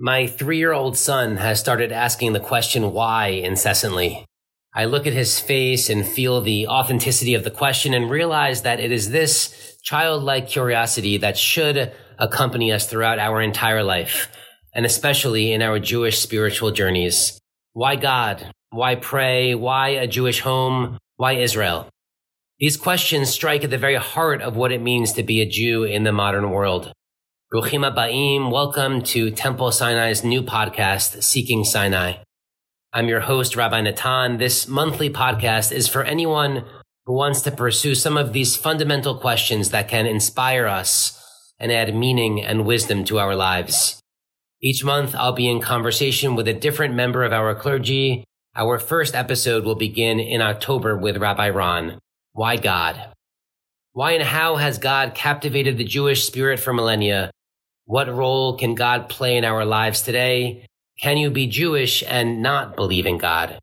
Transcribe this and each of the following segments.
My three year old son has started asking the question why incessantly. I look at his face and feel the authenticity of the question and realize that it is this childlike curiosity that should accompany us throughout our entire life, and especially in our Jewish spiritual journeys. Why God? Why pray? Why a Jewish home? Why Israel? These questions strike at the very heart of what it means to be a Jew in the modern world. Bruchim Ba'im, welcome to Temple Sinai's new podcast, Seeking Sinai. I'm your host, Rabbi Natan. This monthly podcast is for anyone who wants to pursue some of these fundamental questions that can inspire us and add meaning and wisdom to our lives. Each month, I'll be in conversation with a different member of our clergy. Our first episode will begin in October with Rabbi Ron. Why God? Why and how has God captivated the Jewish spirit for millennia? What role can God play in our lives today? Can you be Jewish and not believe in God?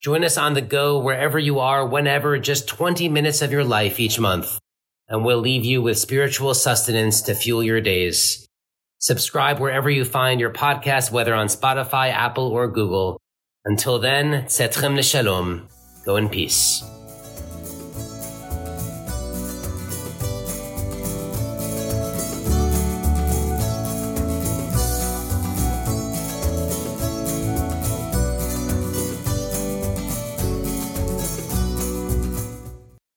Join us on the go wherever you are, whenever, just 20 minutes of your life each month, and we'll leave you with spiritual sustenance to fuel your days. Subscribe wherever you find your podcast, whether on Spotify, Apple, or Google. Until then, Tzetchem Shalom. Go in peace.